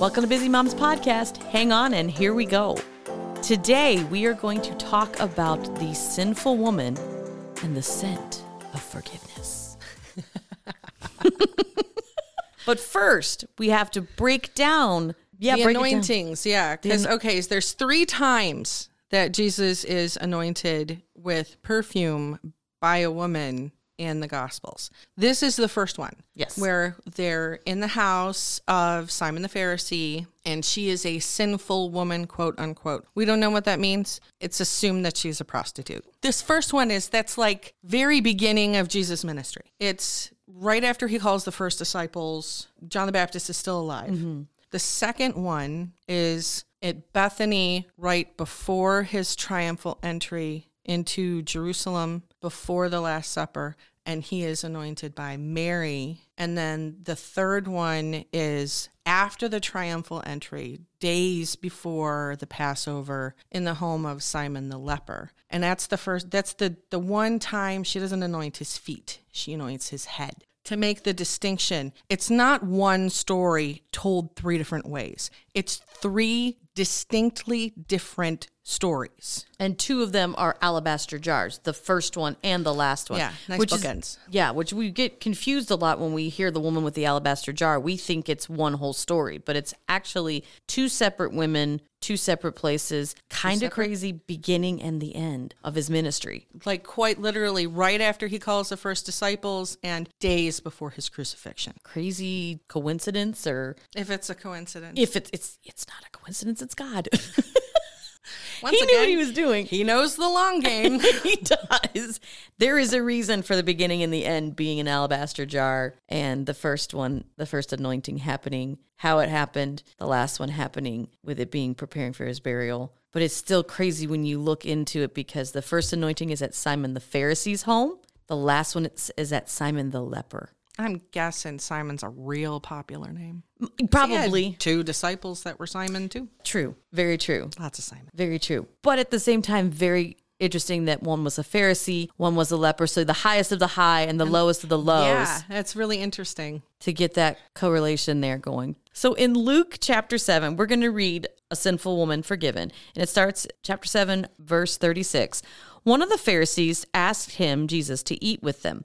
Welcome to Busy Moms Podcast. Hang on, and here we go. Today, we are going to talk about the sinful woman and the scent of forgiveness. but first, we have to break down. Yeah, the break it down. anointings, yeah. Because okay, so there's three times that Jesus is anointed with perfume by a woman in the Gospels. This is the first one. Yes. Where they're in the house of Simon the Pharisee, and she is a sinful woman, quote unquote. We don't know what that means. It's assumed that she's a prostitute. This first one is that's like very beginning of Jesus' ministry. It's right after he calls the first disciples. John the Baptist is still alive. Mm-hmm. The second one is at Bethany, right before his triumphal entry into Jerusalem, before the Last Supper, and he is anointed by Mary. And then the third one is after the triumphal entry, days before the Passover, in the home of Simon the leper. And that's the first, that's the, the one time she doesn't anoint his feet, she anoints his head to make the distinction. It's not one story told three different ways. It's three distinctly different stories. And two of them are alabaster jars, the first one and the last one. Yeah, nice which bookends. Is, yeah, which we get confused a lot when we hear the woman with the alabaster jar. We think it's one whole story, but it's actually two separate women, two separate places, kind of crazy beginning and the end of his ministry. Like quite literally right after he calls the first disciples and days before his crucifixion. Crazy coincidence or If it's a coincidence. if it's it's it's not a coincidence, it's God. Once he knew what he was doing. He knows the long game. he does. There is a reason for the beginning and the end being an alabaster jar, and the first one, the first anointing happening, how it happened, the last one happening with it being preparing for his burial. But it's still crazy when you look into it because the first anointing is at Simon the Pharisee's home, the last one is at Simon the leper. I'm guessing Simon's a real popular name. Probably two disciples that were Simon too. true. Very true. Lots of Simon. Very true. But at the same time, very interesting that one was a Pharisee, one was a leper. So the highest of the high and the lowest of the lows. Yeah, that's really interesting. to get that correlation there going. So in Luke chapter 7, we're going to read A Sinful Woman Forgiven. And it starts chapter 7, verse 36. One of the Pharisees asked him, Jesus, to eat with them.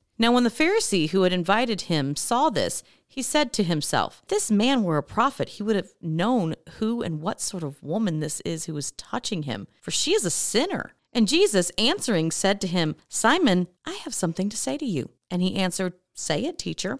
Now, when the Pharisee who had invited him saw this, he said to himself, This man were a prophet, he would have known who and what sort of woman this is who is touching him, for she is a sinner. And Jesus answering said to him, Simon, I have something to say to you. And he answered, Say it, teacher.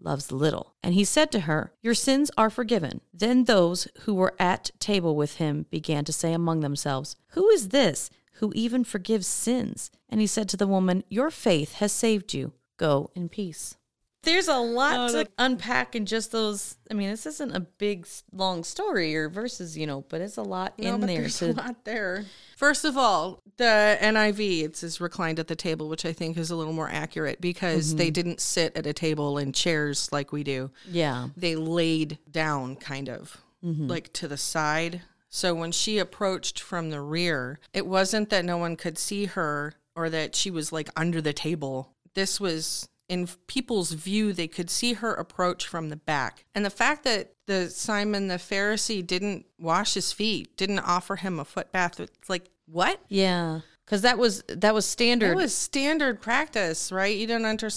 loves little. And he said to her, Your sins are forgiven. Then those who were at table with him began to say among themselves, Who is this who even forgives sins? And he said to the woman, Your faith has saved you. Go in peace. There's a lot oh, to unpack in just those. I mean, this isn't a big, long story or verses, you know, but it's a lot No, in but there. there's To, a lot there. First of all, the NIV it says reclined at the table, which I think is a little more accurate because they mm-hmm. didn't sit at a table in chairs like we do. yeah. They laid down, kind of mm-hmm. like to the side. So when she approached from the rear, it wasn't that no one could see her or that she was like under the table. This was in people's view, they could see her approach from the back. And the fact that the Simon the Pharisee didn't wash his feet, didn't offer him a foot bath, it's like, what? Yeah. because that was that was standard. It was standard practice, right? You don't enter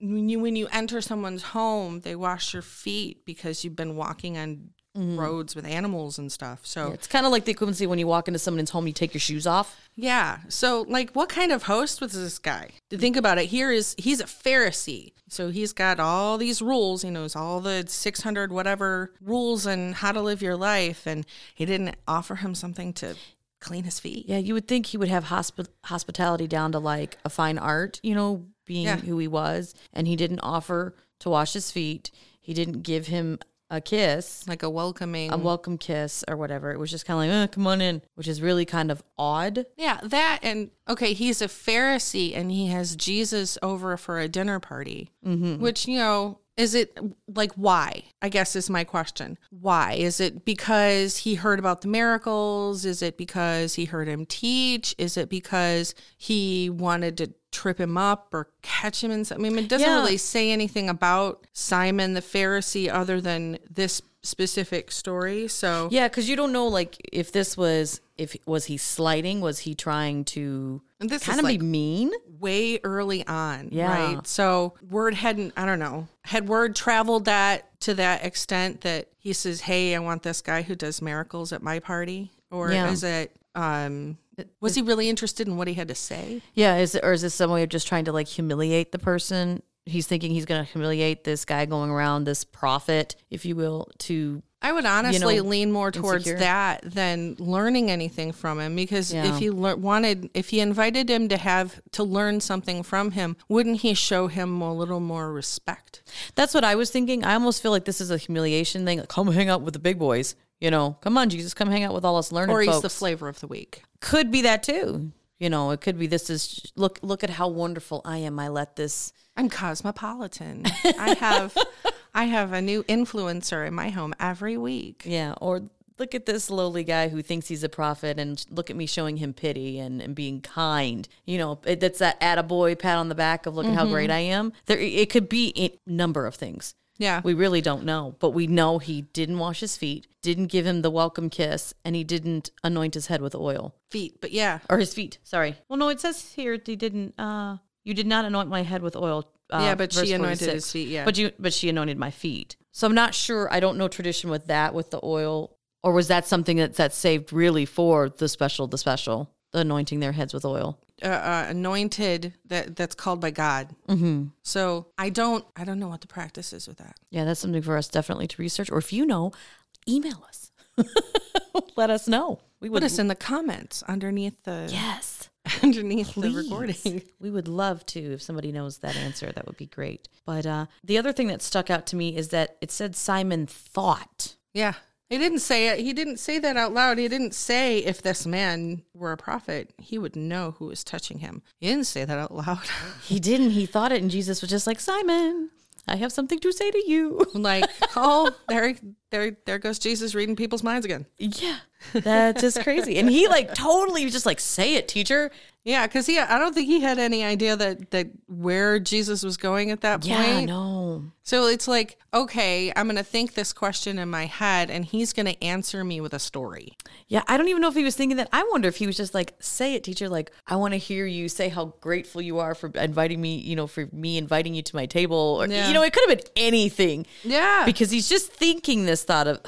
when you when you enter someone's home, they wash your feet because you've been walking on Mm. roads with animals and stuff. So it's kind of like the equivalency when you walk into someone's home, you take your shoes off. yeah. So like, what kind of host was this guy? To think about it, here is he's a Pharisee. So he's got all these rules. He knows all the six hundred whatever rules and how to live your life, and he didn't offer him something to clean his feet. Yeah, you would think he would have hospi- hospitality down to like a fine art, you know, being Yeah. who he was, and he didn't offer to wash his feet. He didn't give him a kiss, Like a welcoming. a welcome kiss or whatever. It was just kind of like, oh, come on in, which is really kind of odd. Yeah, that and okay, he's a Pharisee and he has Jesus over for a dinner party. Mm-hmm. Which, you know, is it like why? I guess is my question. Why? Is it because he heard about the miracles? Is it because he heard him teach? Is it because he wanted to trip him up or catch him in something? I mean, it doesn't Yeah. really say anything about Simon the Pharisee other than this specific story. So Yeah, because you don't know like if this was if was he slighting, was he trying to And this kind of like- be mean? way early on, Yeah. right? So word hadn't, I don't know, had word traveled that to that extent that he says, "Hey, I want this guy who does miracles at my party," or Yeah. is it? um Was he really interested in what he had to say? Yeah, is it, or is this some way of just trying to like humiliate the person? He's thinking he's going to humiliate this guy going around, this prophet, if you will, to I would honestly know, lean more towards insecure. that than learning anything from him because Yeah. if he lear- wanted, if he invited him to have to learn something from him, wouldn't he show him a little more respect? That's what I was thinking. I almost feel like this is a humiliation thing. Like, come hang out with the big boys. You know, come on, Jesus, come hang out with all us learned Or he's folks. the flavor of the week. could be that too. You know, it could be this is look look at how wonderful I am. I let this. I'm cosmopolitan. I have I have a new influencer in my home every week. Yeah, or look at this lowly guy who thinks he's a prophet, and look at me showing him pity and, and being kind. You know, it, that's that attaboy pat on the back of look at how great I am. There, it could be a number of things. Yeah. We really don't know, but we know he didn't wash his feet, didn't give him the welcome kiss, and he didn't anoint his head with oil Feet. But yeah. or his feet. Sorry. Well, no, it says here he didn't. uh You did not anoint my head with oil. Uh, Yeah, but she anointed 46. his feet, yeah. but you, but she anointed my feet. So I'm not sure. I don't know tradition with that with the oil, or was that something that that's saved really for the special, the special, the anointing their heads with oil. Uh, uh, anointed that that's called by God. Mm-hmm. So I don't I don't know what the practice is with that. Yeah, that's something for us definitely to research. Or if you know, email us. Let us know. We would. Put us in the comments underneath the yes. underneath the recording. We would love to if somebody knows that answer. That would be great. But uh, the other thing that stuck out to me is that it said Simon thought. Yeah. He didn't say it. He didn't say that out loud. He didn't say if this man were a prophet, he would know who was touching him. He didn't say that out loud. He didn't. He thought it, and Jesus was just like Simon. I have something to say to you. like, oh, there, there, there goes Jesus reading people's minds again. yeah, that's just crazy. And he like totally just like, say it, teacher. Yeah, because he, I don't think he had any idea that that where Jesus was going at that point. Yeah, no. So it's like, okay, I'm gonna think this question in my head, and he's gonna answer me with a story. Yeah, I don't even know if he was thinking that. I wonder if he was just like, say it, teacher. Like, I want to hear you say how grateful you are for inviting me, you know, for me inviting you to my table. Or, Yeah. you know, it could have been anything. Yeah, Because he's just thinking this thought of,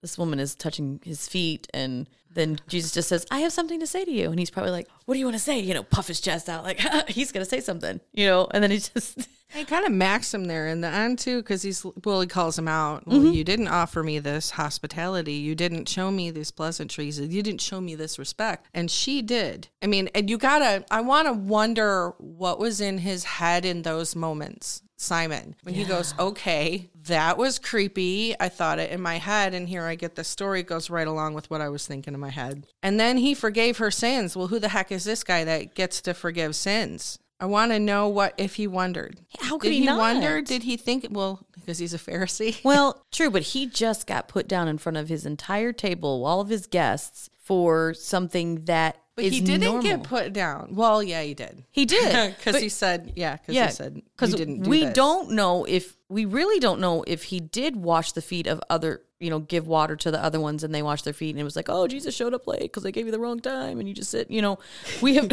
this woman is touching his feet. And then Jesus just says, I have something to say to you. And he's probably like, what do you want to say? You know, puff his chest out like, he's going to say something, you know, and then he just, I kind of maxed him there in the end too, because he's well, he calls him out. Well, mm-hmm. you didn't offer me this hospitality. You didn't show me these pleasantries. You didn't show me this respect, and she did. I mean, and you gotta. I want to wonder what was in his head in those moments. Simon, when he goes, okay, that was creepy. I thought it in my head, and here I get the story It goes right along with what I was thinking in my head. And then he forgave her sins. Well, who the heck is this guy that gets to forgive sins? I want to know what if he wondered. How could Did he he not? wonder? Did he think? Well, because he's a Pharisee. well, true, but he just got put down in front of his entire table, all of his guests, for something that But he didn't normal. get put down. Well, yeah, he did. He did. Because he said, yeah, because yeah, he said, because didn't do we this. don't know if we really don't know if he did wash the feet of other, you know, give water to the other ones and they wash their feet. And it was like, oh, Jesus showed up late because they gave you the wrong time and you just sit, you know, we have,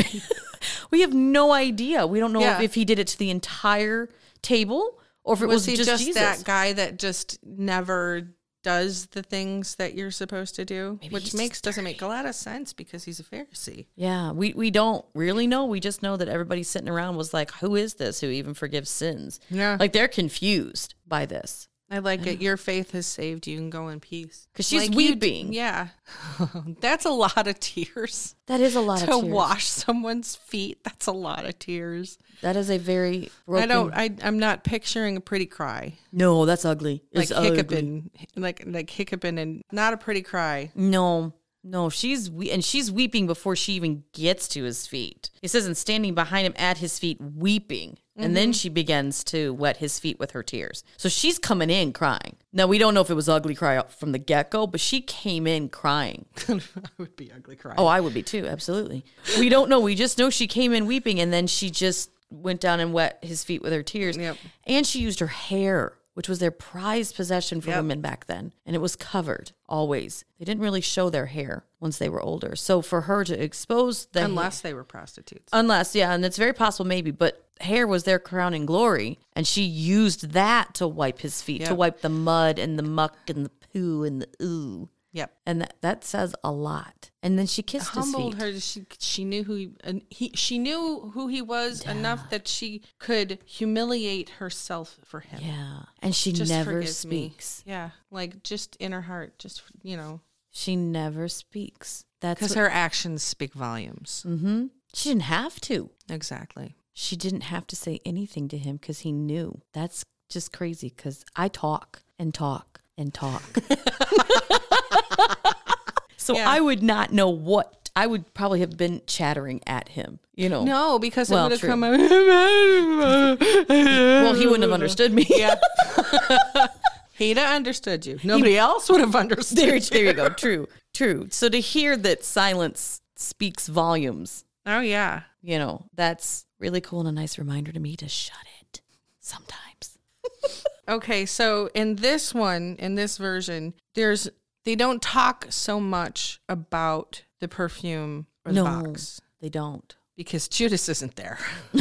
we have no idea. We don't know Yeah. if, if he did it to the entire table or if it was, Was he just, just, that guy that just never does the things that you're supposed to do? he's Which makes doesn't make a lot of sense because he's a Pharisee. Yeah, we, we don't really know. We just know that everybody sitting around was like, who is this who even forgives sins? Yeah. Like they're confused by this. I like it. Your faith has saved you and go in peace. Because she's Like you weeping. yeah. That's a lot of tears. That is a lot to of tears. To wash someone's feet. That's a lot of tears. That is a very broken. I don't I I'm not picturing a pretty cry. No, that's ugly. Like It's ugly. hiccuping like like hiccuping and not a pretty cry. No, no, she's we- and she's weeping before she even gets to his feet. It says, and standing behind him at his feet, weeping, and Mm-hmm. then she begins to wet his feet with her tears. So she's coming in crying. Now we don't know if it was ugly cry from the get go, but she came in crying. I would be ugly cry. Oh, I would be too. Absolutely. We don't know. We just know she came in weeping and then she just went down and wet his feet with her tears. Yep. And she used her hair, which was their prized possession for Yep. women back then. And it was covered always. They didn't really show their hair once they were older. So for her to expose the Unless they were prostitutes. Unless, yeah, and it's very possible maybe, but hair was their crowning glory. And she used that to wipe his feet, to wipe the mud and the muck and the poo and the ooh. Yep. And that, that says a lot. And then she kissed his humbled feet. her. She she knew who he, and he she knew who he was enough that she could humiliate herself for him. Yeah. And she Just never speaks. me. Yeah, like just in her heart, just you know, She never speaks. That's because her actions speak volumes. Mm-hmm. She didn't have to. Exactly. She didn't have to say anything to him because he knew. That's just crazy because I talk and talk and talk. so Yeah. I would not know what I would probably have been chattering at him, you know. No, because Well, it would have true. come out. Well, he wouldn't have understood me. Yeah. He'd have understood you. Nobody else would have understood. there, you. there you go. True, true. So to hear that silence speaks volumes, Oh yeah. You know, that's really cool and a nice reminder to me to shut it sometimes. Okay, so in this one, in this version, there's they don't talk so much about the perfume or the No, box they don't. because Judas isn't there.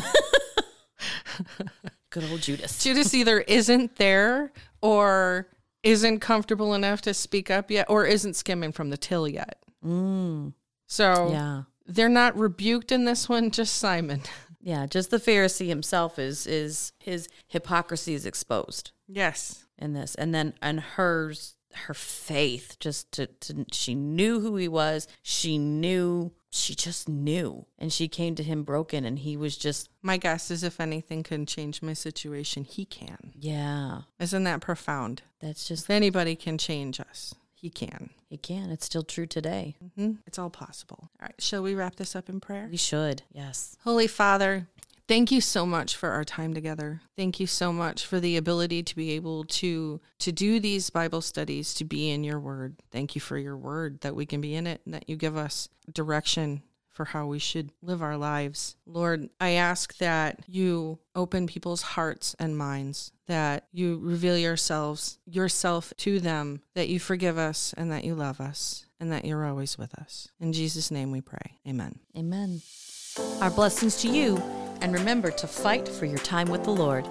Good old Judas. Judas either isn't there or isn't comfortable enough to speak up yet or isn't skimming from the till yet. Mm, So yeah. They're not rebuked in this one, just Simon. Yeah, just the Pharisee himself is is his hypocrisy is exposed Yes. in this, and then and hers her faith just to, to she knew who he was. She knew she just knew, and she came to him broken, and he was just My guess is if anything can change my situation, he can. yeah. Isn't that profound? That's just If anybody can change us, he can. he can. It's still true today. Mm-hmm. It's all possible. All right. Shall we wrap this up in prayer? We should yes. Holy Father, thank you so much for our time together. Thank you so much for the ability to be able to to do these Bible studies, to be in your word. Thank you for your word that we can be in it and that you give us direction for how we should live our lives. Lord, I ask that you open people's hearts and minds, that you reveal yourselves yourself to them, that you forgive us and that you love us and that you're always with us. In Jesus name we pray. Amen. Amen. Our blessings to you, and remember to fight for your time with the Lord.